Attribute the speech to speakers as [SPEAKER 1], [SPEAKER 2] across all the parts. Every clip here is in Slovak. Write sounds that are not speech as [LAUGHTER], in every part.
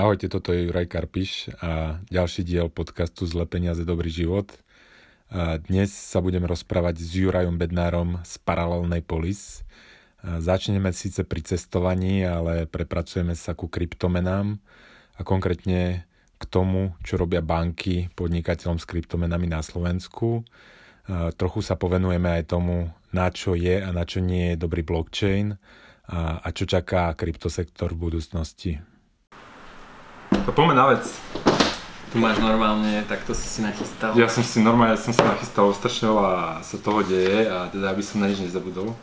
[SPEAKER 1] Ahojte, toto je Juraj Karpiš a ďalší diel podcastu Zle peniaze, dobrý život. Dnes sa budeme rozprávať s Jurajom Bednárom z Paralelnej Polis. Začneme síce pri cestovaní, ale prepracujeme sa ku kryptomenám a konkrétne k tomu, čo robia banky podnikateľom s kryptomenami na Slovensku. Trochu sa povenujeme aj tomu, na čo je a na čo nie je dobrý blockchain a čo čaká kryptosektor v budúcnosti. To poďme na vec.
[SPEAKER 2] Tu máš normálne, takto si si nachystal.
[SPEAKER 1] Ja som si normálne, som sa nachystal, strašne veľa sa toho deje a teda aby som na nič nezabudol.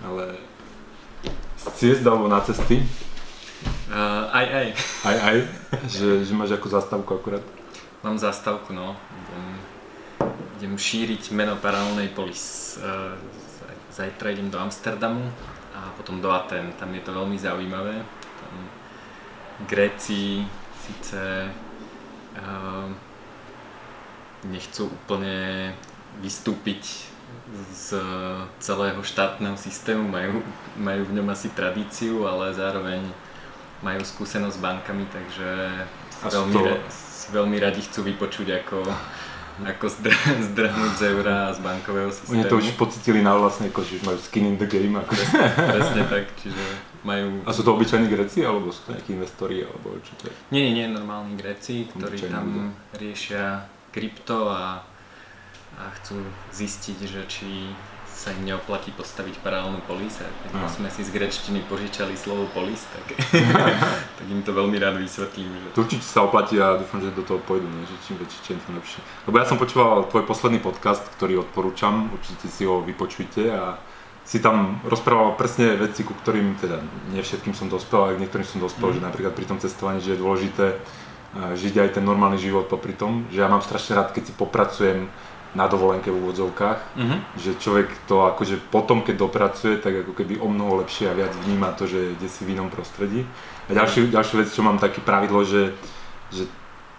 [SPEAKER 1] Ale z ciest alebo na cesty?
[SPEAKER 2] Uh, aj, aj.
[SPEAKER 1] Aj, aj? [LAUGHS] že, že máš akú zastavku akurát?
[SPEAKER 2] Mám zastavku, no. Idem, idem šíriť meno paralelnej polis. Uh, zajtra idem do Amsterdamu a potom do Aten. Tam je to veľmi zaujímavé. Tam Gréci síce uh, nechcú úplne vystúpiť z celého štátneho systému, majú, majú v ňom asi tradíciu, ale zároveň majú skúsenosť s bankami, takže si veľmi, si veľmi radi chcú vypočuť, ako, ako zdrhnúť z eura a z bankového systému.
[SPEAKER 1] Oni to už pocitili na vlastnej koži, už majú skin in the game. Ako...
[SPEAKER 2] Presne, presne tak, čiže majú...
[SPEAKER 1] A sú to obyčajní Gréci, alebo sú to nejakí investori, alebo čo to je?
[SPEAKER 2] Nie, nie, nie, normálni Gréci, ktorí Obyčajný tam ľudia. riešia krypto a, a chcú zistiť, že či sa im neoplatí postaviť paralelnú polis a keď no. sme si z grečtiny požičali slovo polis, tak, [LAUGHS] [LAUGHS] tak im to veľmi rád vysvetlím. Že...
[SPEAKER 1] To určite sa oplatí a dúfam, že do toho pôjdu, ne? že čím väčší, čím to lepšie. Lebo ja som počúval tvoj posledný podcast, ktorý odporúčam, určite si ho vypočujte a si tam rozprával presne veci, ku ktorým, teda nie všetkým som dospel, ale k niektorým som dospel, mm. že napríklad pri tom cestovaní, že je dôležité eh, žiť aj ten normálny život popri tom, že ja mám strašne rád, keď si popracujem na dovolenke v úvodzovkách, mm-hmm. že človek to akože potom, keď dopracuje, tak ako keby o mnoho lepšie a viac vníma to, že ide si v inom prostredí. A ďalšiu, ďalšiu vec, čo mám také pravidlo, že, že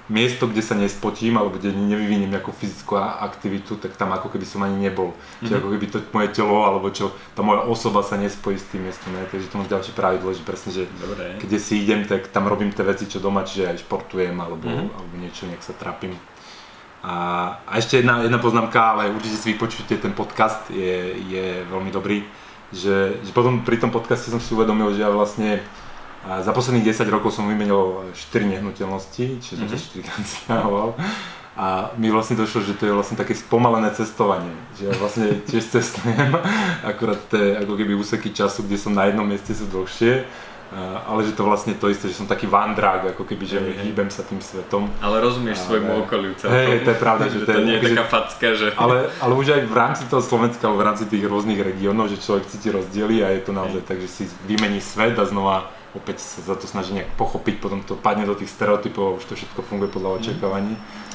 [SPEAKER 1] miesto, kde sa nespotím alebo kde nevyviniem nejakú fyzickú aktivitu, tak tam ako keby som ani nebol. Mm-hmm. Čiže mhm. ako keby to moje telo alebo čo, tá moja osoba sa nespojí s tým miestom. Ne? Takže to mám ďalšie pravidlo, že presne, že Dobre. keď si idem, tak tam robím tie veci, čo doma, čiže aj športujem alebo, mm-hmm. alebo niečo, nejak sa trapím. A, a ešte jedna, jedna poznámka, ale určite si vypočujte, ten podcast je, je veľmi dobrý. Že, že potom pri tom podcaste som si uvedomil, že ja vlastne za posledných 10 rokov som vymenil 4 nehnuteľnosti, čiže som sa 4 krát stiahoval. A mi vlastne došlo, že to je vlastne také spomalené cestovanie. Že ja vlastne tiež cestujem, [LAUGHS] akurát tie ako keby úseky času, kde som na jednom mieste sú dlhšie ale že to vlastne to isté, že som taký vandrák, ako keby, že hey, hýbem sa tým svetom.
[SPEAKER 2] Ale rozumieš ale... svojmu okoliu celkom.
[SPEAKER 1] Hej, to je pravda, [LAUGHS] že,
[SPEAKER 2] že to, to nie je taká facka, že...
[SPEAKER 1] Ale, ale už aj v rámci toho Slovenska, alebo v rámci tých rôznych regiónov, že človek cíti rozdiely a je to naozaj hey. tak, že si vymení svet a znova opäť sa za to snaží nejak pochopiť, potom to padne do tých stereotypov a už to všetko funguje podľa mhm. očakávaní.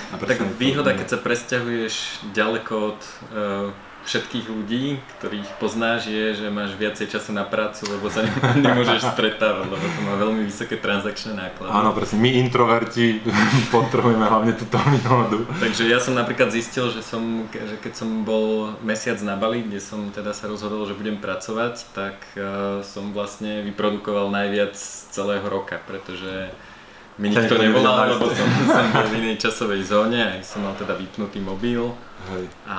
[SPEAKER 2] Tak výhoda, keď sa presťahuješ ďaleko od uh, všetkých ľudí, ktorých poznáš, je, že máš viacej času na prácu, lebo sa [LAUGHS] nemôžeš stretávať, lebo to má veľmi vysoké transakčné náklady.
[SPEAKER 1] Áno, presne, my introverti [LAUGHS] potrebujeme hlavne túto výhodu.
[SPEAKER 2] Takže ja som napríklad zistil, že, som, že keď som bol mesiac na Bali, kde som teda sa rozhodol, že budem pracovať, tak uh, som vlastne vyprodukoval najviac celého roka, pretože mi nikto nevolal, lebo som, som bol v inej časovej zóne, aj som mal teda vypnutý mobil. Hej. A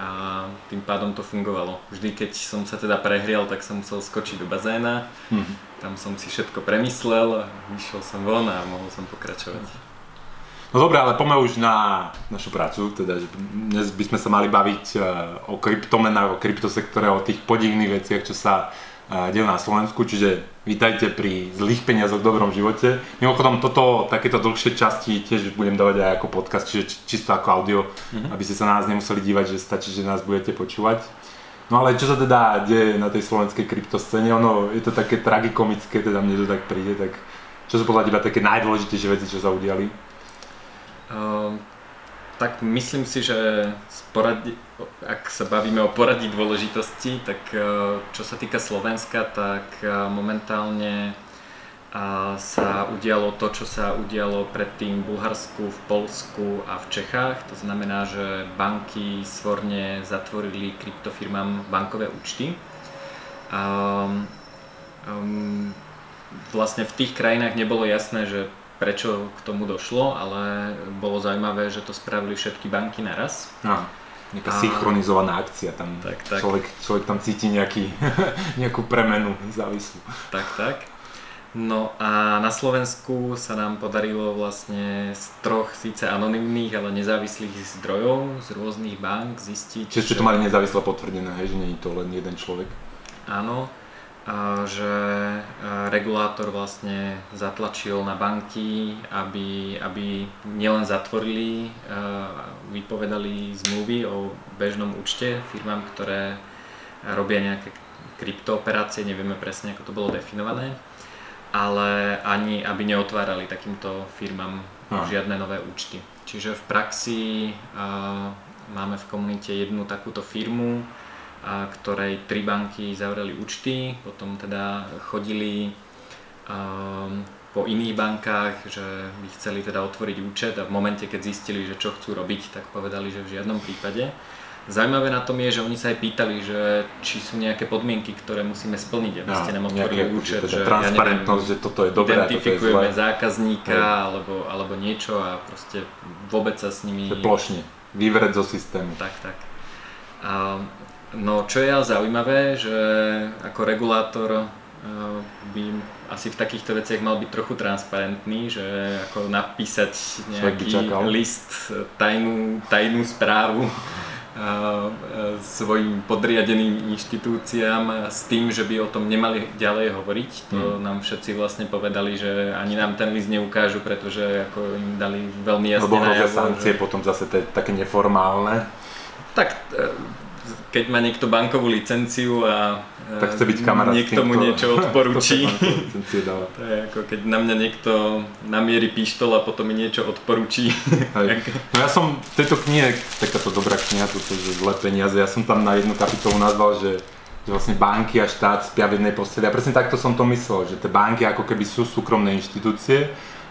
[SPEAKER 2] a tým pádom to fungovalo. Vždy, keď som sa teda prehrial, tak som musel skočiť do bazéna, mm-hmm. tam som si všetko premyslel, vyšiel som von a mohol som pokračovať.
[SPEAKER 1] No dobré, ale poďme už na našu prácu, teda že dnes by sme sa mali baviť e, o kryptomenách, o kryptosektore, o tých podivných veciach, čo sa dejú na Slovensku, čiže vítajte pri zlých peniazoch v dobrom živote. Mimochodom, toto, takéto dlhšie časti tiež budem dávať aj ako podcast, čiže čisto ako audio, mm-hmm. aby ste sa na nás nemuseli dívať, že stačí, že nás budete počúvať. No ale čo sa teda deje na tej slovenskej kryptoscéne, ono je to také tragikomické, teda mne to tak príde, tak čo sú podľa teba také najdôležitejšie veci, čo sa udiali?
[SPEAKER 2] Um, tak myslím si, že poradi, ak sa bavíme o poradí dôležitosti, tak e, čo sa týka Slovenska, tak e, momentálne e, sa udialo to, čo sa udialo predtým v Bulharsku, v Polsku a v Čechách. To znamená, že banky svorne zatvorili kryptofirmám bankové účty. Um, um, vlastne v tých krajinách nebolo jasné, že prečo k tomu došlo, ale bolo zaujímavé, že to spravili všetky banky naraz.
[SPEAKER 1] Aha. Nejaká a... synchronizovaná akcia, tam tak, tak. Človek, človek tam cíti nejaký, [LAUGHS] nejakú premenu závislú.
[SPEAKER 2] Tak, tak. No a na Slovensku sa nám podarilo vlastne z troch síce anonimných, ale nezávislých zdrojov z rôznych bank zistiť...
[SPEAKER 1] Čiže ste to mali nezávisle potvrdené, hej, že nie je to len jeden človek?
[SPEAKER 2] Áno, že regulátor vlastne zatlačil na banky, aby, aby nielen zatvorili, vypovedali zmluvy o bežnom účte firmám, ktoré robia nejaké kryptooperácie, nevieme presne, ako to bolo definované, ale ani aby neotvárali takýmto firmám no. žiadne nové účty. Čiže v praxi máme v komunite jednu takúto firmu, a ktorej tri banky zavreli účty, potom teda chodili um, po iných bankách, že by chceli teda otvoriť účet a v momente, keď zistili, že čo chcú robiť, tak povedali, že v žiadnom prípade. Zaujímavé na tom je, že oni sa aj pýtali, že či sú nejaké podmienky, ktoré musíme splniť, aby ste nám otvorili nejaké, účet.
[SPEAKER 1] Že, transparentnosť, ja neviem, že toto je dobré
[SPEAKER 2] Identifikujeme to je zákazníka alebo, alebo niečo a proste vôbec sa s nimi...
[SPEAKER 1] Plošne, vyvreť zo systému.
[SPEAKER 2] Tak, tak. A, no čo je ale zaujímavé, že ako regulátor by asi v takýchto veciach mal byť trochu transparentný, že ako napísať nejaký list, tajnú, tajnú správu svojim podriadeným inštitúciám s tým, že by o tom nemali ďalej hovoriť. To hmm. nám všetci vlastne povedali, že ani nám ten list neukážu, pretože ako im dali veľmi jasne
[SPEAKER 1] Lebo najavo, sankcie že... potom zase také neformálne.
[SPEAKER 2] Tak keď má niekto bankovú licenciu a
[SPEAKER 1] tak chce byť kamarát
[SPEAKER 2] niekto mu niečo [LAUGHS] odporúči. to je ako keď na mňa niekto namierí pištol a potom mi niečo odporúči. [LAUGHS]
[SPEAKER 1] no ja som v tejto knihe, takáto dobrá kniha, toto že zlé peniaze, ja som tam na jednu kapitolu nazval, že že vlastne banky a štát spia v jednej posteli. A presne takto som to myslel, že tie banky ako keby sú súkromné inštitúcie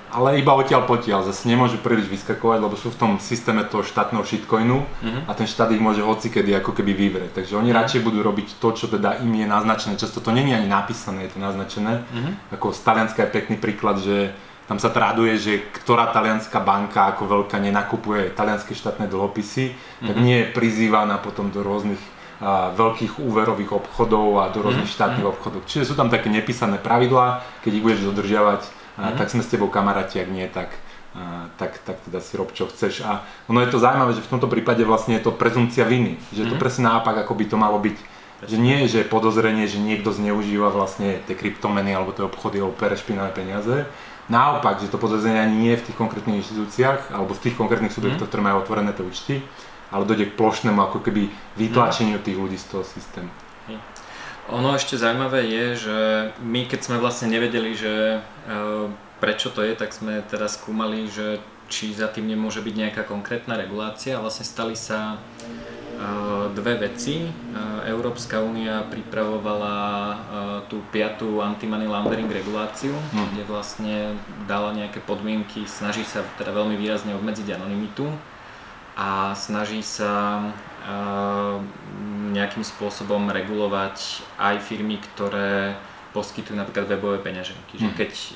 [SPEAKER 1] ale iba odtiaľ potiaľ, zase nemôžu príliš vyskakovať, lebo sú v tom systéme toho štátneho shitcoinu mm-hmm. a ten štát ich môže hocikedy ako keby vyvrieť. Takže oni mm-hmm. radšej budú robiť to, čo teda im je naznačené. Často to není ani napísané, je to naznačené. Mm-hmm. Ako z Talianska je pekný príklad, že tam sa traduje, že ktorá talianská banka ako veľká nenakupuje talianské štátne dlhopisy, mm-hmm. tak mhm. nie je prizývaná potom do rôznych a, veľkých úverových obchodov a do rôznych mm-hmm. štátnych obchodov. Čiže sú tam také nepísané pravidlá, keď ich budeš dodržiavať, mm-hmm. tak sme s tebou kamaráti, ak nie, tak, tak, tak teda si rob čo chceš. A ono je to zaujímavé, že v tomto prípade vlastne je to prezumcia viny, že je to mm-hmm. presne naopak, ako by to malo byť. Že nie je, že podozrenie, že niekto zneužíva vlastne tie kryptomeny alebo tie obchody alebo pere špinavé peniaze. Naopak, že to podozrenie ani nie je v tých konkrétnych inštitúciách alebo v tých konkrétnych subjektoch, mm. ktoré majú otvorené tie účty, ale dojde k plošnému ako keby vytlačeniu tých ľudí z toho systému.
[SPEAKER 2] Ono ešte zaujímavé je, že my keď sme vlastne nevedeli, že e, prečo to je, tak sme teraz skúmali, že či za tým nemôže byť nejaká konkrétna regulácia. Vlastne stali sa e, dve veci. E, Európska únia pripravovala tú piatú anti-money laundering reguláciu, hmm. kde vlastne dala nejaké podmienky, snaží sa teda veľmi výrazne obmedziť anonymitu a snaží sa nejakým spôsobom regulovať aj firmy, ktoré poskytujú napríklad webové peňaženky. Že mhm. keď uh,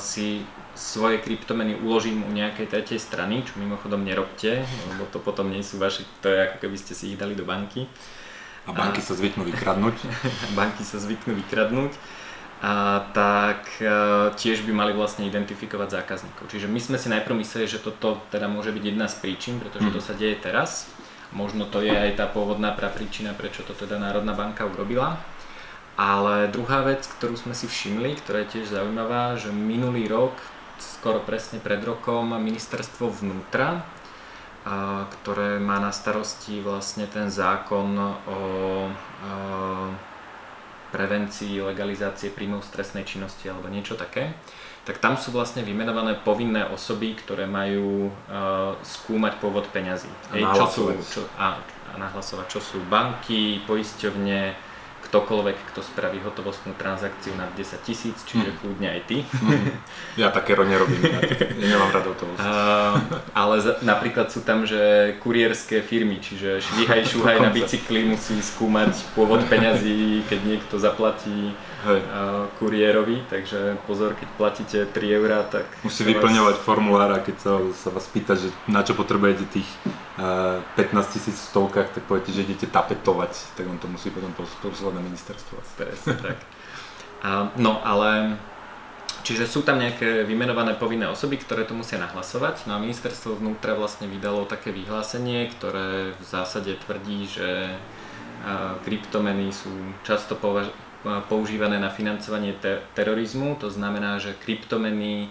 [SPEAKER 2] si svoje kryptomeny uložím u nejakej tretej strany, čo mimochodom nerobte, lebo to potom nie sú vaše, to je ako keby ste si ich dali do banky.
[SPEAKER 1] A banky a, sa zvyknú vykradnúť. [LAUGHS]
[SPEAKER 2] banky sa zvyknú vykradnúť. A, tak a, e, tiež by mali vlastne identifikovať zákazníkov. Čiže my sme si najprv mysleli, že toto teda môže byť jedna z príčin, pretože mm. to sa deje teraz Možno to je aj tá pôvodná príčina, prečo to teda Národná banka urobila. Ale druhá vec, ktorú sme si všimli, ktorá je tiež zaujímavá, že minulý rok, skoro presne pred rokom, ministerstvo vnútra, ktoré má na starosti vlastne ten zákon o prevencii legalizácie príjmov stresnej činnosti alebo niečo také, tak tam sú vlastne vymenované povinné osoby, ktoré majú uh, skúmať pôvod peňazí.
[SPEAKER 1] A Hej, čo sú,
[SPEAKER 2] čo, a, a nahlasovať, čo sú banky, poisťovne, ktokoľvek, kto spraví hotovostnú transakciu nad 10 tisíc, čiže mm. kľudne aj ty. Mm.
[SPEAKER 1] Ja také nerobím, ja, ja nemám rado to.
[SPEAKER 2] Uh, ale za, napríklad sú tam, že kuriérske firmy, čiže švíhaj, šúhaj na bicykli musí skúmať pôvod peňazí, keď niekto zaplatí Hej. Uh, kuriérovi, takže pozor, keď platíte 3 eurá, tak...
[SPEAKER 1] Musí vyplňovať vás... formulár a keď sa, sa vás pýta, že na čo potrebujete tých 15 tisíc v stovkách, tak poviete, že idete tapetovať, tak on to musí potom poslať na ministerstvo.
[SPEAKER 2] Presne tak. A, no ale Čiže sú tam nejaké vymenované povinné osoby, ktoré to musia nahlasovať. No a ministerstvo vnútra vlastne vydalo také vyhlásenie, ktoré v zásade tvrdí, že kryptomeny sú často používané na financovanie te- terorizmu, to znamená, že kryptomeny,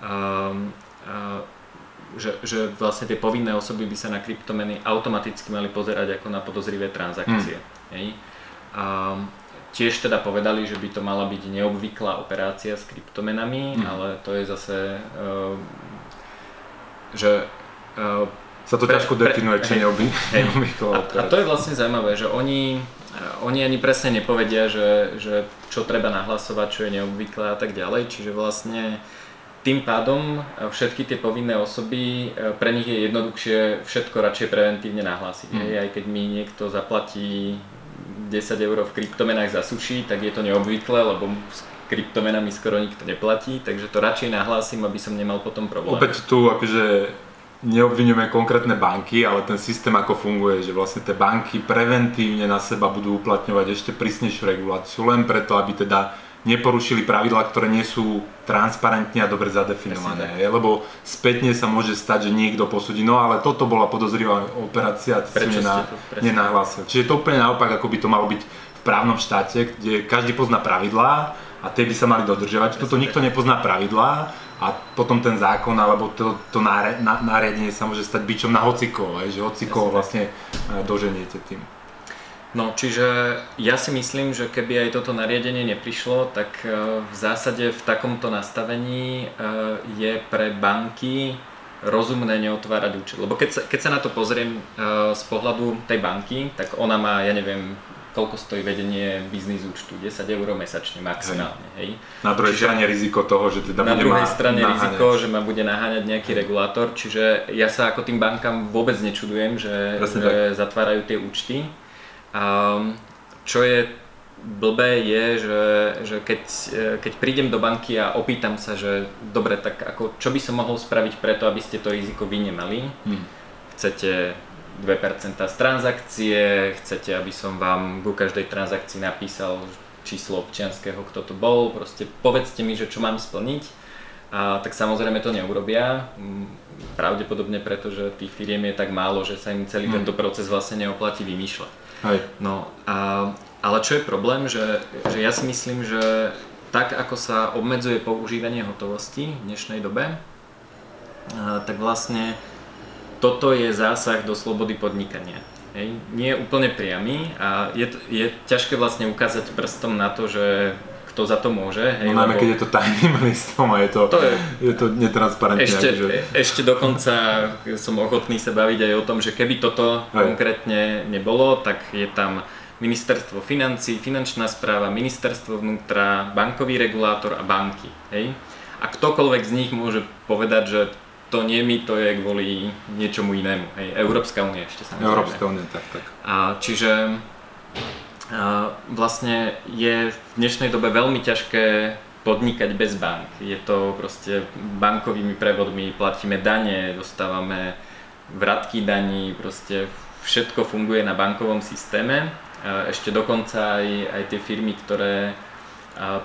[SPEAKER 2] um, uh, že, že vlastne tie povinné osoby by sa na kryptomeny automaticky mali pozerať ako na podozrivé transakcie. Hmm. Hej. Um, tiež teda povedali, že by to mala byť neobvyklá operácia s kryptomenami, hmm. ale to je zase, uh, že
[SPEAKER 1] uh, sa to pre, ťažko definuje, či [LAUGHS] neobvyklá
[SPEAKER 2] operácia. A, a to je vlastne zaujímavé, že oni oni ani presne nepovedia, že, že čo treba nahlasovať, čo je neobvyklé a tak ďalej, čiže vlastne tým pádom všetky tie povinné osoby, e, pre nich je jednoduchšie všetko radšej preventívne nahlásiť. Mm. Hej, aj keď mi niekto zaplatí 10 eur v kryptomenách za suši, tak je to neobvyklé, lebo s kryptomenami skoro nikto neplatí, takže to radšej nahlásim, aby som nemal potom problém.
[SPEAKER 1] Opäť tu akože neobvinujeme konkrétne banky, ale ten systém ako funguje, že vlastne tie banky preventívne na seba budú uplatňovať ešte prísnejšiu reguláciu, len preto, aby teda neporušili pravidlá, ktoré nie sú transparentne a dobre zadefinované. Je, lebo spätne sa môže stať, že niekto posúdi, no ale toto bola podozrivá operácia, ty si nená, nenahlásil. Čiže to úplne naopak, ako by to malo byť v právnom štáte, kde každý pozná pravidlá a tie by sa mali dodržiavať. Toto nikto nepozná pravidlá a potom ten zákon alebo to, to nariadenie sa môže stať byčom na hocikov, že hocikov vlastne e, doženiete tým.
[SPEAKER 2] No, čiže ja si myslím, že keby aj toto nariadenie neprišlo, tak e, v zásade v takomto nastavení e, je pre banky rozumné neotvárať účet. Lebo keď sa, keď sa na to pozriem z pohľadu tej banky, tak ona má, ja neviem, koľko stojí vedenie biznis účtu, 10 eur mesačne maximálne. Hej.
[SPEAKER 1] Na druhej čiže, strane riziko toho, že teda
[SPEAKER 2] Na druhej strane naháňať. riziko, že ma bude naháňať nejaký regulátor, čiže ja sa ako tým bankám vôbec nečudujem, že, že zatvárajú tie účty. A čo je blbé je, že, že keď, keď prídem do banky a opýtam sa, že dobre, tak ako, čo by som mohol spraviť preto, aby ste to riziko vy nemali, hmm. chcete 2% z transakcie, chcete, aby som vám ku každej transakcii napísal číslo občianského, kto to bol, proste povedzte mi, že čo mám splniť. A, tak samozrejme to neurobia, pravdepodobne preto, že tých firiem je tak málo, že sa im celý hmm. tento proces vlastne neoplatí vymýšľať.
[SPEAKER 1] Hej.
[SPEAKER 2] No, a, ale čo je problém, že, že ja si myslím, že tak ako sa obmedzuje používanie hotovosti v dnešnej dobe, tak vlastne toto je zásah do slobody podnikania. Hej. Nie je úplne priamy a je, je ťažké vlastne ukázať prstom na to, že kto za to môže.
[SPEAKER 1] Hej, no najmä lebo... keď je to tajným [LAUGHS] listom a je to, to, je, je to netransparentné.
[SPEAKER 2] Ešte,
[SPEAKER 1] že...
[SPEAKER 2] ešte dokonca som ochotný sa baviť aj o tom, že keby toto aj. konkrétne nebolo, tak je tam ministerstvo financí, finančná správa, ministerstvo vnútra, bankový regulátor a banky. Hej? A ktokoľvek z nich môže povedať, že to nie mi, to je kvôli niečomu inému. Hej, Európska únia ešte samozrejme.
[SPEAKER 1] Európska únia, tak, tak.
[SPEAKER 2] A čiže vlastne je v dnešnej dobe veľmi ťažké podnikať bez bank. Je to proste bankovými prevodmi, platíme dane, dostávame vratky daní, proste všetko funguje na bankovom systéme. Ešte dokonca aj, aj tie firmy, ktoré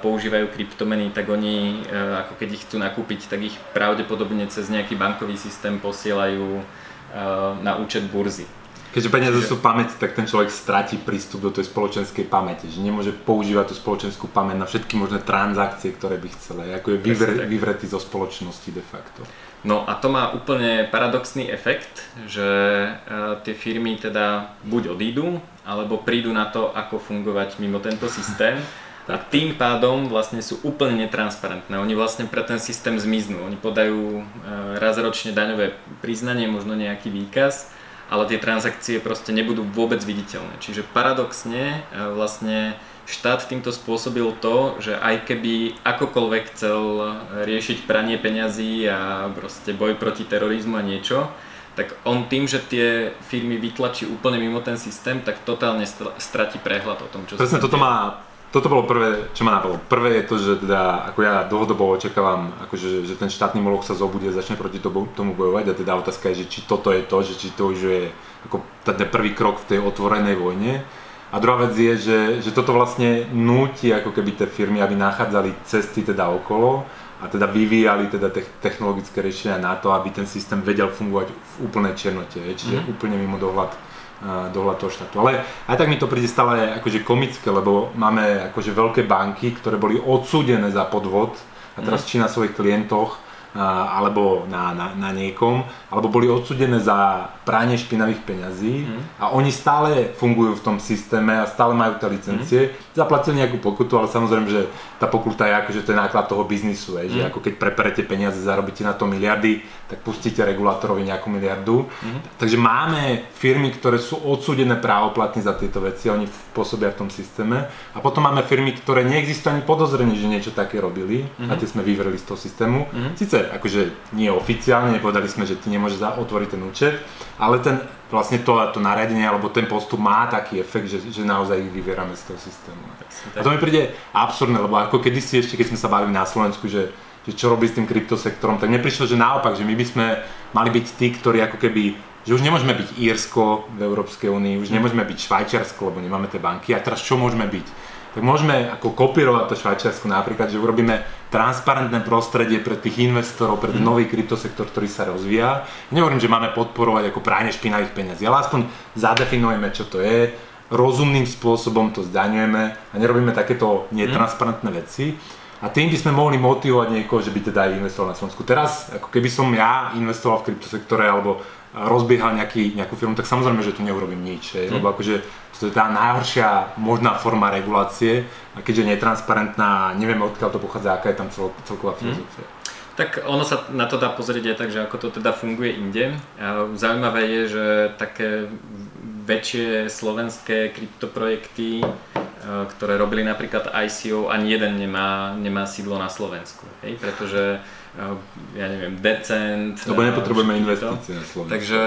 [SPEAKER 2] používajú kryptomeny, tak oni, ako keď ich chcú nakúpiť, tak ich pravdepodobne cez nejaký bankový systém posielajú na účet burzy.
[SPEAKER 1] Keďže peniaze sú pamäť, tak ten človek stratí prístup do tej spoločenskej pamäte, že nemôže používať tú spoločenskú pamäť na všetky možné transakcie, ktoré by chcel, ako je vyvre, vyvretý zo spoločnosti de facto.
[SPEAKER 2] No a to má úplne paradoxný efekt, že uh, tie firmy teda buď odídu, alebo prídu na to, ako fungovať mimo tento systém a tým pádom vlastne sú úplne netransparentné. Oni vlastne pre ten systém zmiznú. Oni podajú e, raz ročne daňové priznanie, možno nejaký výkaz, ale tie transakcie proste nebudú vôbec viditeľné. Čiže paradoxne e, vlastne štát týmto spôsobil to, že aj keby akokoľvek chcel riešiť pranie peňazí a proste boj proti terorizmu a niečo, tak on tým, že tie firmy vytlačí úplne mimo ten systém, tak totálne stratí prehľad o tom, čo
[SPEAKER 1] Presne toto má, toto bolo prvé, čo ma napadlo. Prvé je to, že teda, ako ja dlhodobo očakávam, akože, že ten štátny moloch sa zobudí a začne proti tomu bojovať a teda otázka je, že či toto je to, že či to už je ako ten prvý krok v tej otvorenej vojne. A druhá vec je, že, že toto vlastne núti ako keby tie firmy, aby nachádzali cesty teda okolo a teda vyvíjali teda technologické riešenia na to, aby ten systém vedel fungovať v úplnej černote, čiže mm. úplne mimo dohľad, dohľad toho štátu. Ale aj tak mi to príde stále akože komické, lebo máme akože veľké banky, ktoré boli odsúdené za podvod a teraz mm. či na svojich klientoch alebo na, na, na niekom, alebo boli odsudené za pranie špinavých peňazí mm. a oni stále fungujú v tom systéme a stále majú tie licencie. Mm. Zaplatili nejakú pokutu, ale samozrejme, že tá pokuta je akože to je náklad toho biznisu, je, mm. že mhm. ako keď preperete peniaze, zarobíte na to miliardy, tak pustíte regulátorovi nejakú miliardu. Mm. Takže máme firmy, ktoré sú odsúdené právoplatne za tieto veci, oni pôsobia v tom systéme. A potom máme firmy, ktoré neexistujú ani podozrenie, že niečo také robili mm. a tie sme vyvreli z toho systému. Mm. Sice akože nie oficiálne, nepovedali sme, že ty nemôžeš otvoriť ten účet, ale ten, vlastne to, to nariadenie alebo ten postup má taký efekt, že, že naozaj ich vyvierame z toho systému. A to mi príde absurdné, lebo ako kedysi ešte, keď sme sa bavili na Slovensku, že, že čo robí s tým kryptosektorom, tak neprišlo, že naopak, že my by sme mali byť tí, ktorí ako keby že už nemôžeme byť Írsko v Európskej únii, už mm. nemôžeme byť Švajčiarsko, lebo nemáme tie banky. A teraz čo môžeme byť? Tak môžeme ako kopírovať to Švajčiarsko napríklad, že urobíme transparentné prostredie pre tých investorov, pre ten mm. nový kryptosektor, ktorý sa rozvíja. Nehovorím, že máme podporovať ako práne špinavých peniazí, ale aspoň zadefinujeme, čo to je, rozumným spôsobom to zdaňujeme a nerobíme takéto netransparentné veci. A tým by sme mohli motivovať niekoho, že by teda investoval na Slovensku. Teraz, ako keby som ja investoval v kryptosektore alebo rozbiehal nejaký, nejakú firmu, tak samozrejme, že tu neurobím nič. Mm. Lebo akože to je tá najhoršia možná forma regulácie a keďže je netransparentná, nevieme odkiaľ to pochádza, aká je tam cel, celková mhm. filozofia. Mm.
[SPEAKER 2] Tak ono sa na to dá pozrieť aj tak, že ako to teda funguje inde. Zaujímavé je, že také väčšie slovenské kryptoprojekty, ktoré robili napríklad ICO, ani jeden nemá, nemá sídlo na Slovensku. Hej? Pretože ja neviem, Decent.
[SPEAKER 1] Lebo nepotrebujeme investície na Slovensku.
[SPEAKER 2] Takže,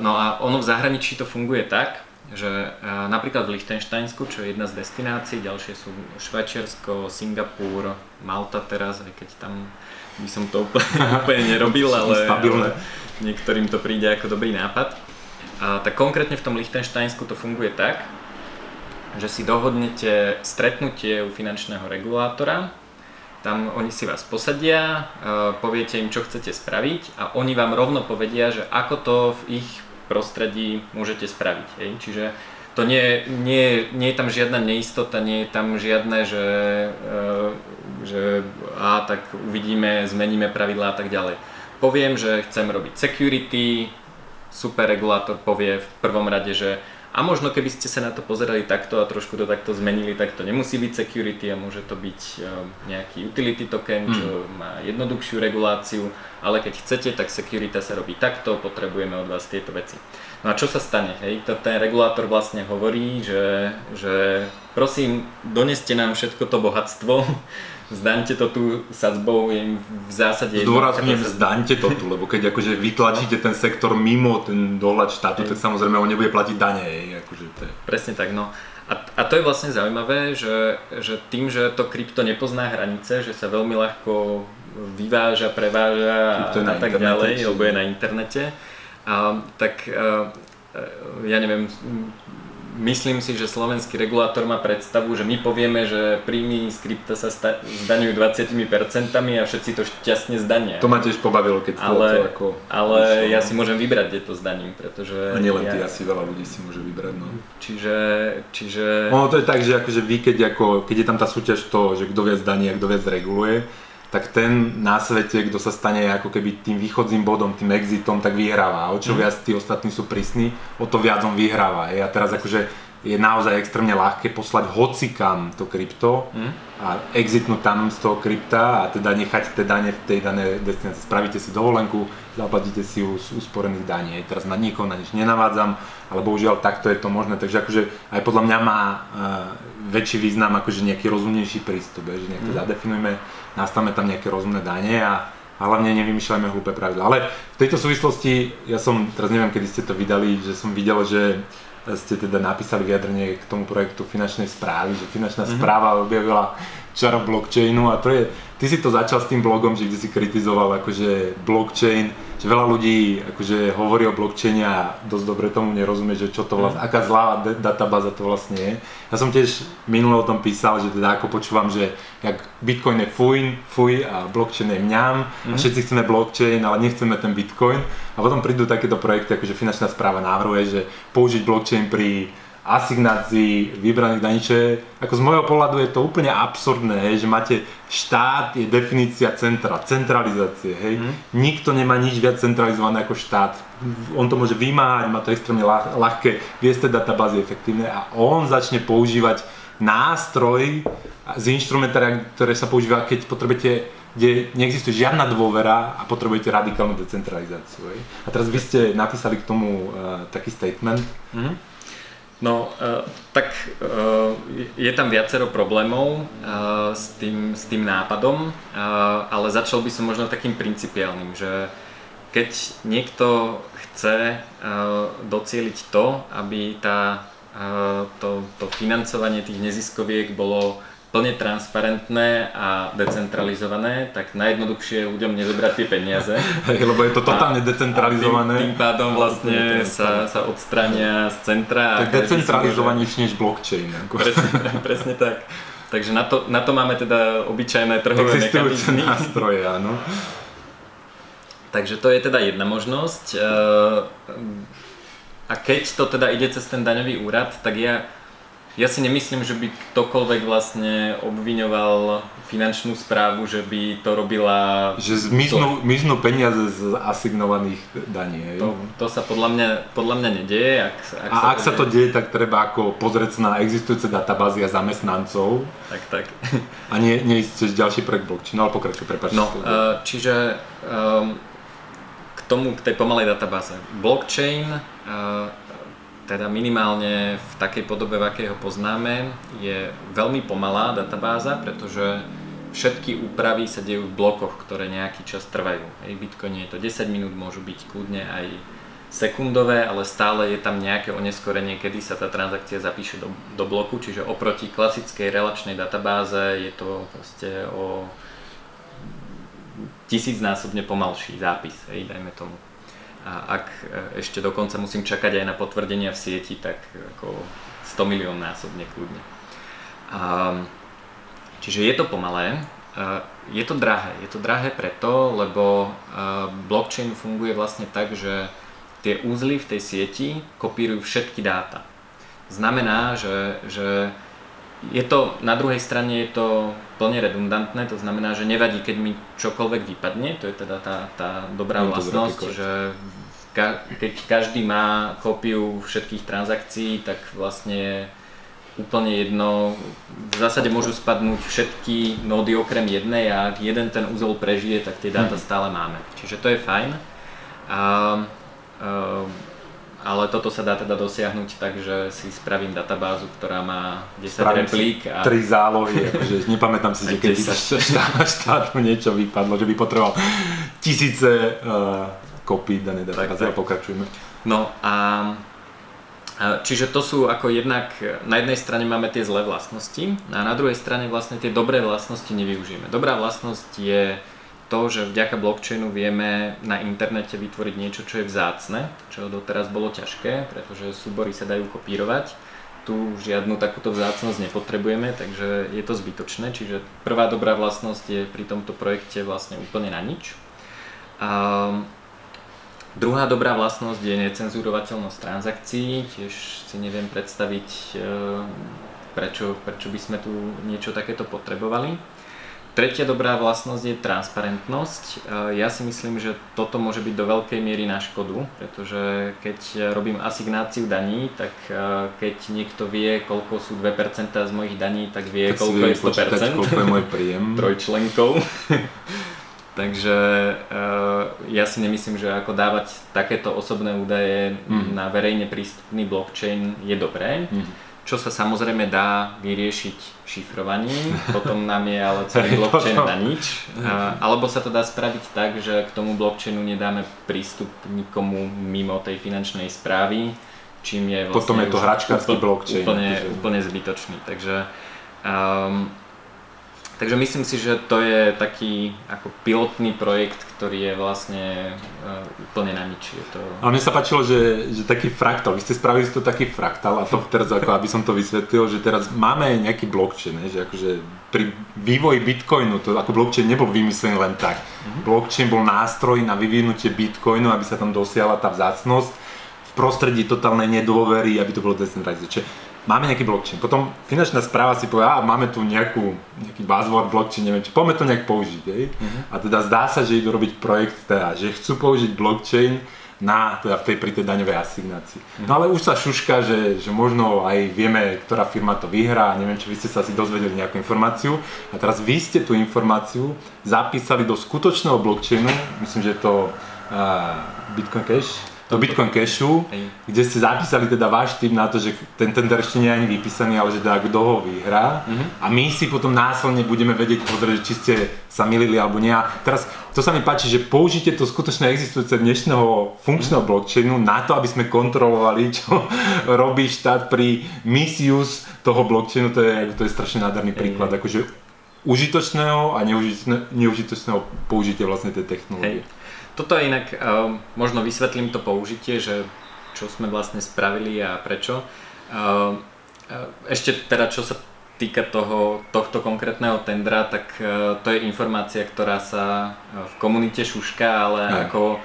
[SPEAKER 2] no a ono v zahraničí to funguje tak, že napríklad v Lichtensteinsku, čo je jedna z destinácií, ďalšie sú Švajčiarsko, Singapur, Malta teraz, aj keď tam by som to úplne, [LAUGHS] úplne nerobil, ale, ale niektorým to príde ako dobrý nápad. A, tak konkrétne v tom Lichtensteinsku to funguje tak, že si dohodnete stretnutie u finančného regulátora, tam oni si vás posadia, poviete im, čo chcete spraviť a oni vám rovno povedia, že ako to v ich prostredí môžete spraviť. Hej? Čiže to nie, nie, nie je tam žiadna neistota, nie je tam žiadne, že, e, že a tak uvidíme, zmeníme pravidlá a tak ďalej. Poviem, že chcem robiť security, super regulátor povie v prvom rade, že a možno keby ste sa na to pozerali takto a trošku to takto zmenili, tak to nemusí byť security a môže to byť e, nejaký utility token, čo mm. má jednoduchšiu reguláciu, ale keď chcete, tak security sa robí takto, potrebujeme od vás tieto veci. No a čo sa stane? Hej? To ten regulátor vlastne hovorí, že, že prosím, doneste nám všetko to bohatstvo, zdaňte to tu sadzbou je v zásade...
[SPEAKER 1] Zdôrazňujem, zdaňte to tu, lebo keď akože vytlačíte ten sektor mimo ten dohľad štátu, tak samozrejme on nebude platiť dane. Akože to je...
[SPEAKER 2] Presne tak, no. A, a to je vlastne zaujímavé, že, že tým, že to krypto nepozná hranice, že sa veľmi ľahko vyváža, preváža a, a tak ďalej, lebo je na internete, a, tak a, ja neviem, myslím si, že slovenský regulátor má predstavu, že my povieme, že príjmy z krypta sa sta- zdaňujú 20% a všetci to šťastne zdania.
[SPEAKER 1] To ma tiež pobavilo, keď
[SPEAKER 2] ale,
[SPEAKER 1] to
[SPEAKER 2] ako... Ale vyšlo, ja si môžem vybrať, kde to zdaním, pretože...
[SPEAKER 1] A nielen ja... ty, asi veľa ľudí si môže vybrať, no.
[SPEAKER 2] Čiže, čiže...
[SPEAKER 1] Ono to je tak, že akože vy, keď, ako, keď je tam tá súťaž to, že kto viac daní a kto viac reguluje, tak ten na svete, kto sa stane ako keby tým východzím bodom, tým exitom, tak vyhráva. A o čo mm. viac tí ostatní sú prísni, o to viac on vyhráva. A teraz akože je naozaj extrémne ľahké poslať hocikam to krypto mm. a exitnúť tam z toho krypta a teda nechať tie dane v tej danej destinácii. Spravíte si dovolenku, zaplatíte si ju z úsporených daní. Teraz na nikoho na nič nenavádzam, ale bohužiaľ takto je to možné. Takže akože aj podľa mňa má uh, väčší význam akože nejaký rozumnejší prístup, že nejak to mm. zadefinujeme, nastavme tam nejaké rozumné dane a a hlavne nevymýšľajme hlúpe pravidla. Ale v tejto súvislosti, ja som, teraz neviem, kedy ste to vydali, že som videl, že ste teda napísali vyjadrenie k tomu projektu finančnej správy, že finančná mm-hmm. správa objavila čaro blockchainu a to je, ty si to začal s tým blogom, že kde si kritizoval akože blockchain, že veľa ľudí akože hovorí o blockchaine a dosť dobre tomu nerozumie, že čo to vlastne, mm. aká zlá databáza to vlastne je. Ja som tiež minule o tom písal, že teda ako počúvam, že jak Bitcoin je fuj, fuj a blockchain je mňam mm. a mhm. všetci chceme blockchain, ale nechceme ten Bitcoin a potom prídu takéto projekty, akože finančná správa návrhuje, že použiť blockchain pri asignácií vybraných daní, čo je, ako z môjho pohľadu je to úplne absurdné, hej, že máte štát, je definícia centra, centralizácie, hej. Mm. Nikto nemá nič viac centralizované ako štát. On to môže vymáhať, má to extrémne ľah, ľahké, vie z tej databázy efektívne a on začne používať nástroj z instrumentária, ktoré sa používa, keď potrebujete kde neexistuje žiadna dôvera a potrebujete radikálnu decentralizáciu. Hej. A teraz vy ste napísali k tomu uh, taký statement. Mm-hmm
[SPEAKER 2] No, uh, tak uh, je tam viacero problémov uh, s, tým, s tým nápadom, ale začal by som možno takým principiálnym, že keď niekto chce docieliť to, aby tá, to, to financovanie tých neziskoviek bolo plne transparentné a decentralizované, tak najjednoduchšie je ľuďom nezobrať tie peniaze. [LAUGHS]
[SPEAKER 1] Hej, lebo je to totálne decentralizované.
[SPEAKER 2] Tým, tým pádom vlastne sa, sa odstrania z centra.
[SPEAKER 1] Tak decentralizovanejšie než blockchain.
[SPEAKER 2] Presne, [LAUGHS] presne tak. Takže na to, na to máme teda obyčajné trhové
[SPEAKER 1] Existujúce mechanizmy. nástroje, áno.
[SPEAKER 2] Takže to je teda jedna možnosť. A keď to teda ide cez ten daňový úrad, tak ja ja si nemyslím, že by ktokoľvek vlastne obviňoval finančnú správu, že by to robila...
[SPEAKER 1] Že zmiznú, to... miznú peniaze z asignovaných daní.
[SPEAKER 2] To, to sa podľa mňa, podľa mňa nedieje. Ak,
[SPEAKER 1] ak a sa ak to sa to deje, tak treba ako pozrieť na existujúce databázy a zamestnancov.
[SPEAKER 2] Tak, tak.
[SPEAKER 1] A nie, nie ísť cez ďalší projekt blockchain. Ale pokračuj, prepáč.
[SPEAKER 2] No, uh, čiže um, k tomu, k tej pomalej databáze. Blockchain uh, teda minimálne v takej podobe, v akej ho poznáme, je veľmi pomalá databáza, pretože všetky úpravy sa dejú v blokoch, ktoré nejaký čas trvajú. Hej, Bitcoin je to 10 minút, môžu byť kľudne aj sekundové, ale stále je tam nejaké oneskorenie, kedy sa tá transakcia zapíše do, do bloku, čiže oproti klasickej relačnej databáze je to proste o tisícnásobne pomalší zápis, hej, dajme tomu a ak e, ešte dokonca musím čakať aj na potvrdenia v sieti, tak ako 100 milión násobne kľudne. A, čiže je to pomalé, je to drahé. Je to drahé preto, lebo blockchain funguje vlastne tak, že tie úzly v tej sieti kopírujú všetky dáta. Znamená, že, že je to, na druhej strane je to plne redundantné, to znamená, že nevadí, keď mi čokoľvek vypadne, to je teda tá, tá dobrá no, vlastnosť, že ka, keď každý má kópiu všetkých transakcií, tak vlastne úplne jedno, v zásade môžu spadnúť všetky nódy okrem jednej a ak jeden ten úzol prežije, tak tie dáta mhm. stále máme. Čiže to je fajn. A, a, ale toto sa dá teda dosiahnuť tak, že si spravím databázu, ktorá má 10 spravím replík.
[SPEAKER 1] A... Tri zálohy, akože [LAUGHS] nepamätám si, že keď štát, [LAUGHS] štátu niečo vypadlo, že by potreboval tisíce uh, kopí danej databáze a pokračujeme.
[SPEAKER 2] No a Čiže to sú ako jednak, na jednej strane máme tie zlé vlastnosti a na druhej strane vlastne tie dobré vlastnosti nevyužijeme. Dobrá vlastnosť je to, že vďaka blockchainu vieme na internete vytvoriť niečo, čo je vzácne, čo doteraz bolo ťažké, pretože súbory sa dajú kopírovať. Tu žiadnu takúto vzácnosť nepotrebujeme, takže je to zbytočné. Čiže prvá dobrá vlastnosť je pri tomto projekte vlastne úplne na nič. A druhá dobrá vlastnosť je necenzurovateľnosť transakcií. Tiež si neviem predstaviť, e, prečo, prečo by sme tu niečo takéto potrebovali. Tretia dobrá vlastnosť je transparentnosť. Ja si myslím, že toto môže byť do veľkej miery na škodu, pretože keď robím asignáciu daní, tak keď niekto vie, koľko sú 2% z mojich daní, tak vie, tak koľko je 100%. Počítať,
[SPEAKER 1] koľko je môj príjem. [LAUGHS]
[SPEAKER 2] Trojčlenkou. [LAUGHS] Takže ja si nemyslím, že ako dávať takéto osobné údaje mm. na verejne prístupný blockchain je dobré. Mm čo sa samozrejme dá vyriešiť šifrovaním, [LAUGHS] potom nám je ale celý blockchain na nič. Alebo sa to dá spraviť tak, že k tomu blockchainu nedáme prístup nikomu mimo tej finančnej správy, čím je
[SPEAKER 1] vlastne Potom je to hračkársky blockchain.
[SPEAKER 2] Úplne, úplne zbytočný. Takže um, Takže myslím si, že to je taký ako pilotný projekt, ktorý je vlastne uh, úplne na nič. Je to...
[SPEAKER 1] A mne sa páčilo, že, že taký fraktál, vy ste spravili to taký fraktál a to teraz ako aby som to vysvetlil, že teraz máme nejaký blockchain, že akože pri vývoji bitcoinu, to ako blockchain nebol vymyslený len tak. Mm-hmm. Blockchain bol nástroj na vyvinutie bitcoinu, aby sa tam dosiahla tá vzácnosť v prostredí totálnej nedôvery, aby to bolo decentralizované máme nejaký blockchain. Potom finančná správa si povie, a máme tu nejakú, nejaký buzzword blockchain, neviem čo, poďme to nejak použiť. Hej? Uh-huh. A teda zdá sa, že idú robiť projekt, teda, že chcú použiť blockchain na, teda v tej, pri tej daňovej asignácii. Uh-huh. No ale už sa šuška, že, že možno aj vieme, ktorá firma to vyhrá, neviem, či vy ste sa asi dozvedeli nejakú informáciu. A teraz vy ste tú informáciu zapísali do skutočného blockchainu, myslím, že je to uh, Bitcoin Cash, do Bitcoin Cashu, kde ste zapísali teda váš tým na to, že ten tender ešte nie je ani vypísaný, ale že teda kto ho vyhrá. Uh-huh. A my si potom následne budeme vedieť pozrieť, či ste sa milili alebo nie. A teraz to sa mi páči, že použite to skutočne existujúce dnešného funkčného uh-huh. blockchainu na to, aby sme kontrolovali, čo [LAUGHS] robí štát pri misuse toho blockchainu. To je, to je strašne nádherný príklad. Akože užitočného a neužitočného použitia vlastne tej technológie.
[SPEAKER 2] Hej. Toto je inak, uh, možno vysvetlím to použitie, že čo sme vlastne spravili a prečo. Uh, ešte teda čo sa týka toho, tohto konkrétneho tendra, tak uh, to je informácia, ktorá sa v komunite šuška, ale ne. ako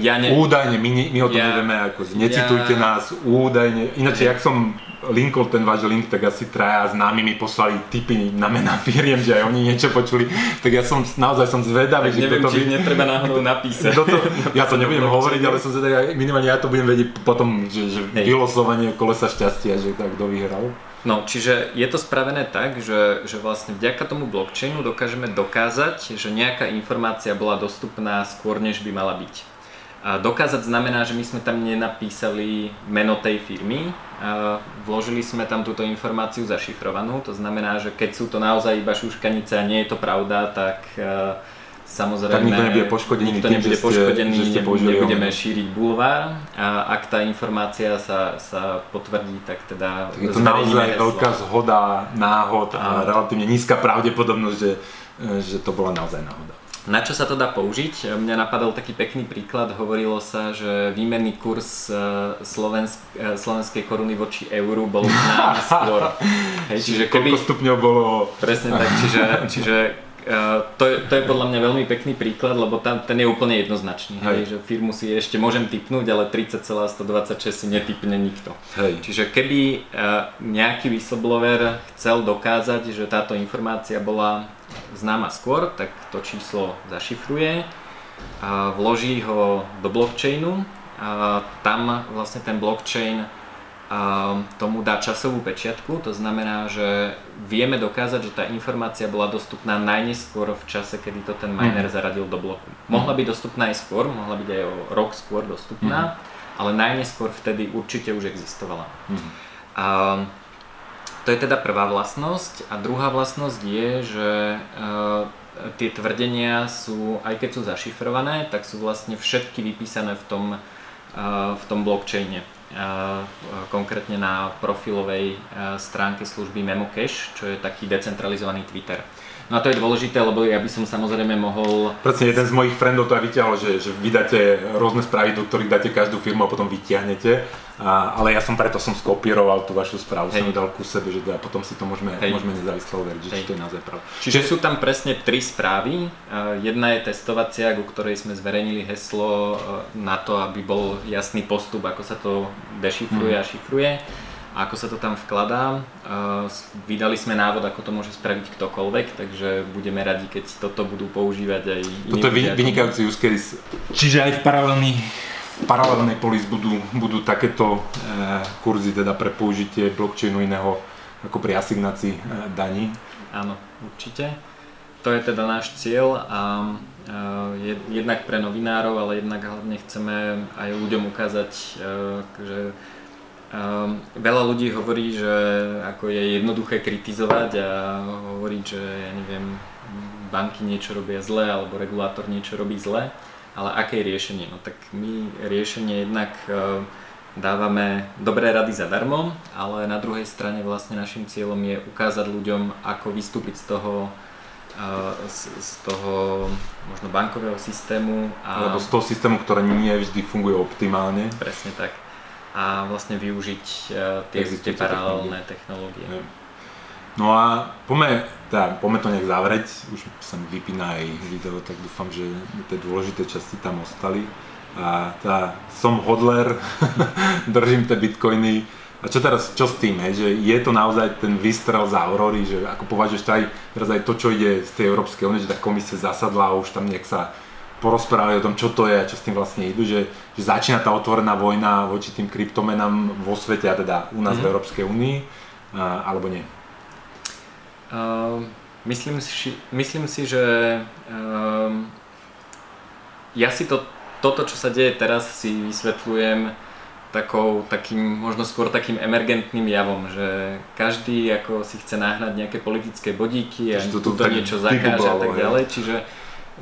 [SPEAKER 2] ja ne...
[SPEAKER 1] Údajne, my, my o tom ja, nevieme, ako necitujte ja, nás, údajne. Ináč, ja. jak som linkol ten váš link, tak asi traja známi mi poslali tipy na mená firiem, že aj oni niečo počuli, tak ja som naozaj som zvedavý,
[SPEAKER 2] že neviem, či by... netreba náhodou [LAUGHS] napísať.
[SPEAKER 1] Toto, ja to nebudem [LAUGHS] hovoriť, ale som zvedavý, minimálne ja to budem vedieť potom, že, že vylosovanie kolesa šťastia, že tak kto vyhral.
[SPEAKER 2] No, čiže je to spravené tak, že, že vlastne vďaka tomu blockchainu dokážeme dokázať, že nejaká informácia bola dostupná skôr, než by mala byť. Dokázať znamená, že my sme tam nenapísali meno tej firmy, vložili sme tam túto informáciu zašifrovanú, to znamená, že keď sú to naozaj iba šuškanice a nie je to pravda, tak uh, samozrejme
[SPEAKER 1] tak nikto nebude poškodený,
[SPEAKER 2] nikto nebude tým, poškodený že ste, že ste nebudeme šíriť bulvár. A ak tá informácia sa, sa potvrdí, tak teda
[SPEAKER 1] tak je to naozaj heslo. veľká zhoda, náhod a, a relatívne nízka pravdepodobnosť, že, že to bola naozaj náhoda.
[SPEAKER 2] Na čo sa to dá použiť? Mňa napadol taký pekný príklad. Hovorilo sa, že výmenný kurz e, slovensk, e, slovenskej koruny voči euru bol známy [LAUGHS] skôr.
[SPEAKER 1] Hej, čiže keby... Koľko stupňov bolo...
[SPEAKER 2] Presne tak, čiže, čiže to, je, to je podľa mňa veľmi pekný príklad, lebo tam, ten je úplne jednoznačný. Hej. Hej, že firmu si ešte môžem typnúť, ale 30,126 si netypne nikto. Hej. Čiže keby uh, nejaký whistleblower chcel dokázať, že táto informácia bola známa skôr, tak to číslo zašifruje, a vloží ho do blockchainu a tam vlastne ten blockchain tomu dá časovú pečiatku, to znamená, že vieme dokázať, že tá informácia bola dostupná najneskôr v čase, kedy to ten miner mm. zaradil do bloku. Mohla byť dostupná aj skôr, mohla byť aj o rok skôr dostupná, mm. ale najneskôr vtedy určite už existovala. Mm. A, to je teda prvá vlastnosť a druhá vlastnosť je, že uh, tie tvrdenia sú, aj keď sú zašifrované, tak sú vlastne všetky vypísané v tom, uh, v tom blockchaine konkrétne na profilovej stránke služby MemoCache, čo je taký decentralizovaný Twitter. No a to je dôležité, lebo ja by som samozrejme mohol...
[SPEAKER 1] Presne jeden z mojich friendov to aj vyťahol, že, že vydáte rôzne správy, do ktorých dáte každú firmu a potom vyťahnete. A, ale ja som preto som skopíroval tú vašu správu, Hej. som ju dal ku sebe, že teda potom si to môžeme, môžeme nezávisle overiť, že to je naozaj pravda.
[SPEAKER 2] Čiže sú tam presne tri správy. Jedna je testovacia, ku ktorej sme zverejnili heslo e, na to, aby bol jasný postup, ako sa to dešifruje mm. a šifruje. A ako sa to tam vkladá, uh, vydali sme návod, ako to môže spraviť ktokoľvek, takže budeme radi, keď toto budú používať aj iní
[SPEAKER 1] Toto je vynikajúci use case. Čiže aj v paralelný v paralelnej polis budú, budú takéto e, kurzy teda pre použitie blockchainu iného ako pri asignácii e, daní.
[SPEAKER 2] Áno, určite. To je teda náš cieľ a e, jednak pre novinárov, ale jednak hlavne chceme aj ľuďom ukázať, e, že Um, veľa ľudí hovorí, že ako je jednoduché kritizovať a hovoriť, že ja neviem, banky niečo robia zle alebo regulátor niečo robí zle, ale aké je riešenie? No tak my riešenie jednak uh, dávame dobré rady zadarmo, ale na druhej strane vlastne našim cieľom je ukázať ľuďom, ako vystúpiť z toho uh, z, z toho možno bankového systému.
[SPEAKER 1] A... Alebo z toho systému, ktorý nie vždy funguje optimálne.
[SPEAKER 2] Presne tak a vlastne využiť uh, tie, tie paralelné technológie. technológie.
[SPEAKER 1] No a poďme, teda, poďme to nejak zavrieť, už sa mi vypína aj video, tak dúfam, že tie dôležité časti tam ostali. A teda, som hodler, [LAUGHS] držím tie bitcoiny. A čo teraz, čo s tým, hej, že je to naozaj ten výstrel z Aurory, že ako považuješ to aj, teraz aj to, čo ide z tej Európskej únie, že tá komisia zasadla a už tam nejak sa porozprávali o tom, čo to je a čo s tým vlastne idú, že, že začína tá otvorená vojna voči tým kryptomenám vo svete a teda u nás mm. v mhm. Európskej únii, alebo nie?
[SPEAKER 2] Uh, myslím, si, myslím si, že uh, ja si to, toto, čo sa deje teraz, si vysvetľujem takou, takým, možno skôr takým emergentným javom, že každý ako si chce náhnať nejaké politické bodíky a to, to niečo zakáže a tak ďalej, čiže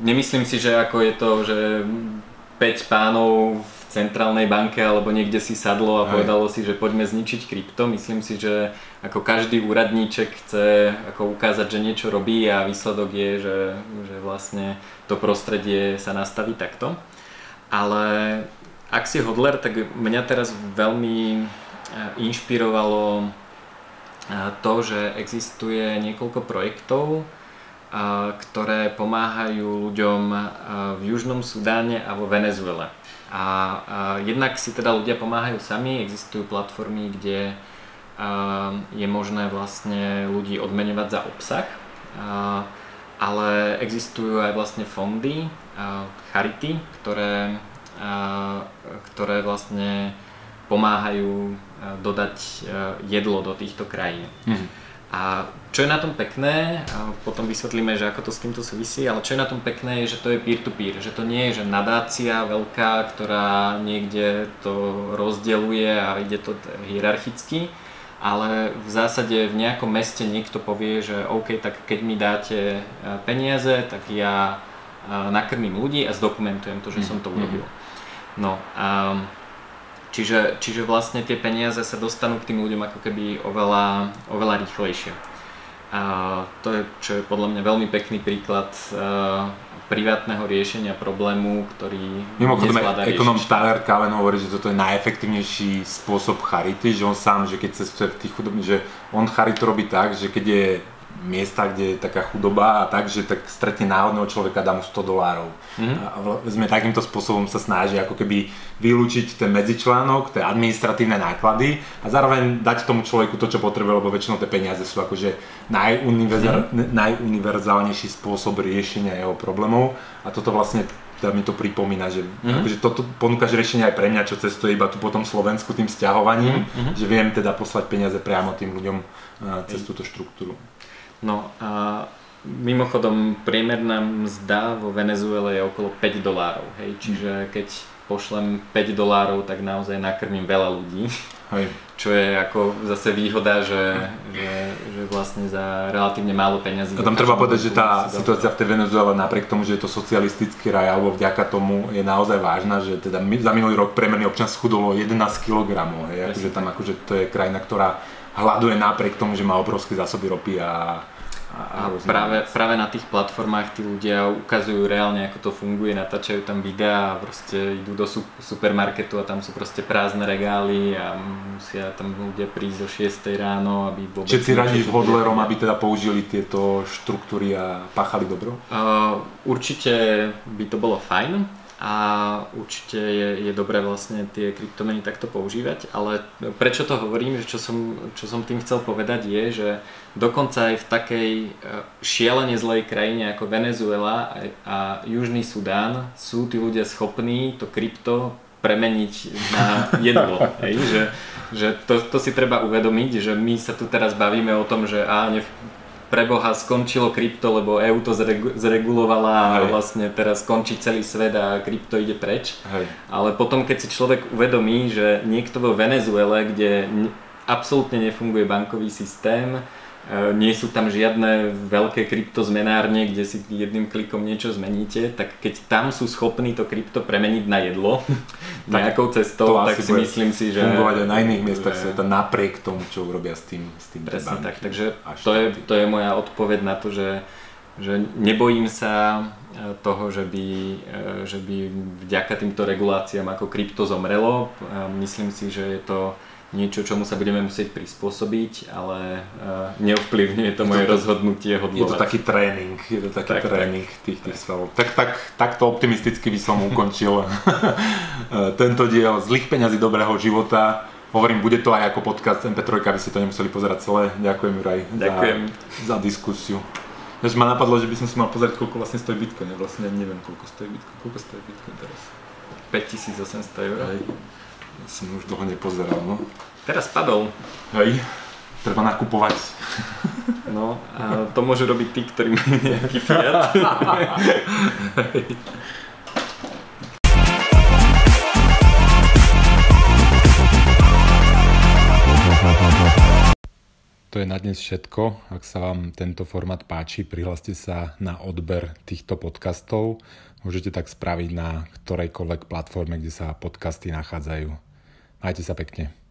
[SPEAKER 2] Nemyslím si, že ako je to, že 5 pánov v centrálnej banke alebo niekde si sadlo a Aj. povedalo si, že poďme zničiť krypto. Myslím si, že ako každý úradníček chce ako ukázať, že niečo robí a výsledok je, že, že vlastne to prostredie sa nastaví takto. Ale ak si hodler, tak mňa teraz veľmi e, inšpirovalo e, to, že existuje niekoľko projektov, ktoré pomáhajú ľuďom v Južnom Sudáne a vo Venezuele. A jednak si teda ľudia pomáhajú sami, existujú platformy, kde je možné vlastne ľudí odmeňovať za obsah, ale existujú aj vlastne fondy, charity, ktoré, ktoré vlastne pomáhajú dodať jedlo do týchto krajín. Mm. A čo je na tom pekné, a potom vysvetlíme, že ako to s týmto súvisí, ale čo je na tom pekné je, že to je peer-to-peer, že to nie je že nadácia veľká, ktorá niekde to rozdeluje a ide to hierarchicky, ale v zásade v nejakom meste niekto povie, že OK, tak keď mi dáte e, peniaze, tak ja e, nakrmím ľudí a zdokumentujem to, že som to mhm. urobil. No a Čiže, čiže vlastne tie peniaze sa dostanú k tým ľuďom ako keby oveľa, oveľa rýchlejšie. A to je, čo je podľa mňa veľmi pekný príklad uh, privátneho riešenia problému, ktorý
[SPEAKER 1] Mimochodom, ekonom Tyler Cowen hovorí, že toto je najefektívnejší spôsob charity, že on sám, že keď cestuje v tých chudobných, že on charitu robí tak, že keď je miesta, kde je taká chudoba a tak, že tak stretne náhodného človeka, dá mu 100 dolárov. Mm-hmm. A sme takýmto spôsobom sa snaží ako keby vylúčiť ten medzičlánok, tie administratívne náklady a zároveň dať tomu človeku to, čo potrebuje, lebo väčšinou tie peniaze sú akože najuniverzál, mm-hmm. najuniverzálnejší spôsob riešenia jeho problémov a toto vlastne teda mi to pripomína, že mm-hmm. akože toto ponúkaš riešenie aj pre mňa, čo cestuje iba tu po tom Slovensku tým sťahovaním, mm-hmm. že viem teda poslať peniaze priamo tým ľuďom cez túto štruktúru.
[SPEAKER 2] No a mimochodom priemerná mzda vo Venezuele je okolo 5 dolárov, hej, čiže keď pošlem 5 dolárov, tak naozaj nakrmím veľa ľudí. Hej. [LAUGHS] Čo je ako zase výhoda, že, že, že vlastne za relatívne málo peniazy...
[SPEAKER 1] A tam treba povedať, že tá situácia v tej Venezuele napriek tomu, že je to socialistický raj, alebo vďaka tomu je naozaj vážna, že teda za minulý rok priemerný občan schudolo 11 kg, hej, akože tam akože to je krajina, ktorá hľaduje napriek tomu, že má obrovské zásoby ropy a
[SPEAKER 2] a, a práve, práve na tých platformách tí ľudia ukazujú reálne, ako to funguje, natáčajú tam videá a proste idú do supermarketu a tam sú proste prázdne regály a musia tam ľudia prísť do 6 ráno, aby
[SPEAKER 1] vôbec... Všetci radíš hodlerom, aby teda použili tieto štruktúry a páchali dobro?
[SPEAKER 2] Uh, určite by to bolo fajn a určite je, je dobré vlastne tie kryptomeny takto používať, ale prečo to hovorím, že čo som, čo som tým chcel povedať je, že dokonca aj v takej e, šialene zlej krajine ako Venezuela a Južný Sudán sú tí ľudia schopní to krypto premeniť na jedlo. [LAUGHS] Hej? Že, že to, to si treba uvedomiť, že my sa tu teraz bavíme o tom, že á, ne, preboha skončilo krypto, lebo EU to zregulovala a Hej. vlastne teraz končí celý svet a krypto ide preč. Hej. Ale potom, keď si človek uvedomí, že niekto vo Venezuele, kde absolútne nefunguje bankový systém, nie sú tam žiadne veľké kryptozmenárne, kde si jedným klikom niečo zmeníte, tak keď tam sú schopní to krypto premeniť na jedlo [LAUGHS] nejakou cestou, tak si myslím si, že...
[SPEAKER 1] Fungovať aj na iných miestach že... sveta napriek tomu, čo urobia s tým, s tým
[SPEAKER 2] Presne tak, takže to je, to je moja odpoveď na to, že, že nebojím sa e, toho, že by, e, že by vďaka týmto reguláciám ako krypto zomrelo. Myslím si, že je to niečo, čomu sa budeme musieť prispôsobiť, ale uh, neovplyvňuje to moje to, rozhodnutie hodlovať.
[SPEAKER 1] Je to taký tréning, je to taký tak, tréning tak, tých, tých svalov. Tak, tak, takto optimisticky by som ukončil [LAUGHS] tento diel zlých peňazí dobrého života. Hovorím, bude to aj ako podcast MP3, aby ste to nemuseli pozerať celé. Ďakujem Juraj
[SPEAKER 2] Ďakujem.
[SPEAKER 1] Za, za diskusiu. Než ma napadlo, že by som si mal pozrieť, koľko vlastne stojí Bitcoin. Ja vlastne neviem, koľko stojí Bitcoin. Koľko stojí Bitcoin teraz?
[SPEAKER 2] 5800 eur. Hej.
[SPEAKER 1] Ja som už dlho nepozeral, no.
[SPEAKER 2] Teraz padol.
[SPEAKER 1] Hej, treba nakupovať. [LAUGHS]
[SPEAKER 2] No, a to môžu robiť tí, ktorí majú nejaký fiat. [LAUGHS]
[SPEAKER 1] To je na dnes všetko. Ak sa vám tento formát páči, prihláste sa na odber týchto podcastov. Môžete tak spraviť na ktorejkoľvek platforme, kde sa podcasty nachádzajú. Majte sa pekne.